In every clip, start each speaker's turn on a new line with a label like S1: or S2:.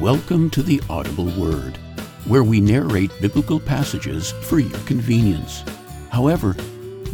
S1: Welcome to the Audible Word, where we narrate biblical passages for your convenience. However,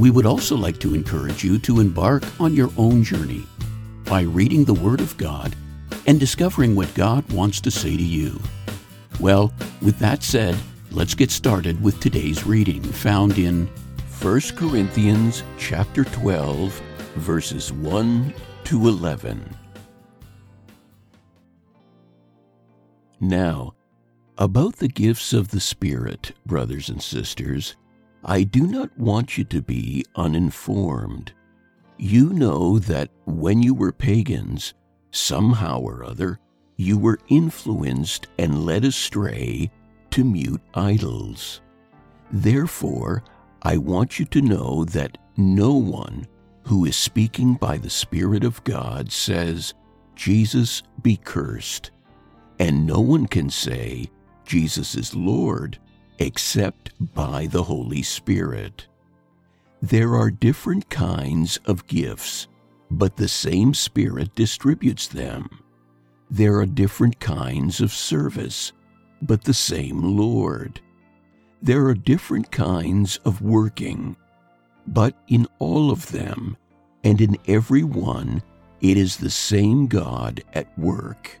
S1: we would also like to encourage you to embark on your own journey by reading the Word of God and discovering what God wants to say to you. Well, with that said, let's get started with today's reading found in 1 Corinthians chapter 12 verses 1 to 11. Now, about the gifts of the Spirit, brothers and sisters, I do not want you to be uninformed. You know that when you were pagans, somehow or other, you were influenced and led astray to mute idols. Therefore, I want you to know that no one who is speaking by the Spirit of God says, Jesus be cursed and no one can say Jesus is Lord except by the Holy Spirit. There are different kinds of gifts, but the same Spirit distributes them. There are different kinds of service, but the same Lord. There are different kinds of working, but in all of them and in every one, it is the same God at work.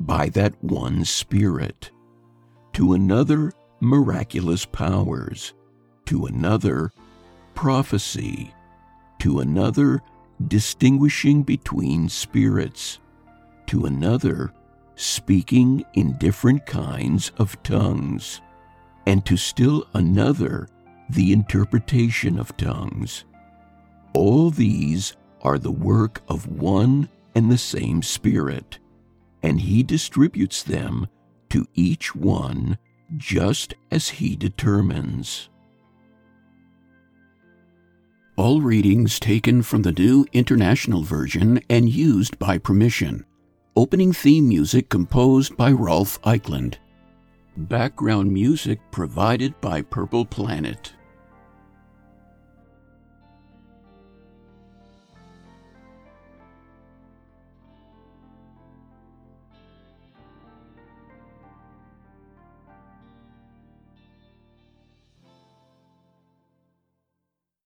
S1: by that one Spirit, to another, miraculous powers, to another, prophecy, to another, distinguishing between spirits, to another, speaking in different kinds of tongues, and to still another, the interpretation of tongues. All these are the work of one and the same Spirit and he distributes them to each one just as he determines. All readings taken from the New International Version and used by permission. Opening theme music composed by Rolf Eichland. Background music provided by Purple Planet.